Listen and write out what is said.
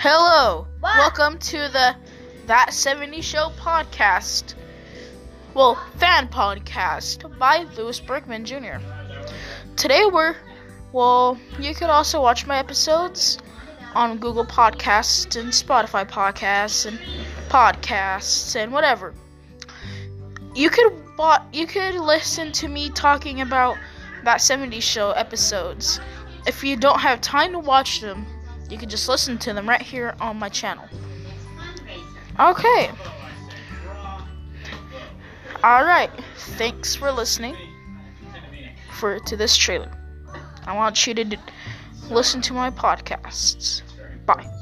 Hello. What? Welcome to the That 70 Show podcast. Well, fan podcast by Louis Bergman Jr. Today we're well, you could also watch my episodes on Google Podcasts and Spotify Podcasts and podcasts and whatever. You could you could listen to me talking about that 70 show episodes. If you don't have time to watch them, you can just listen to them right here on my channel. Okay. All right. Thanks for listening for to this trailer. I want you to listen to my podcasts. Bye.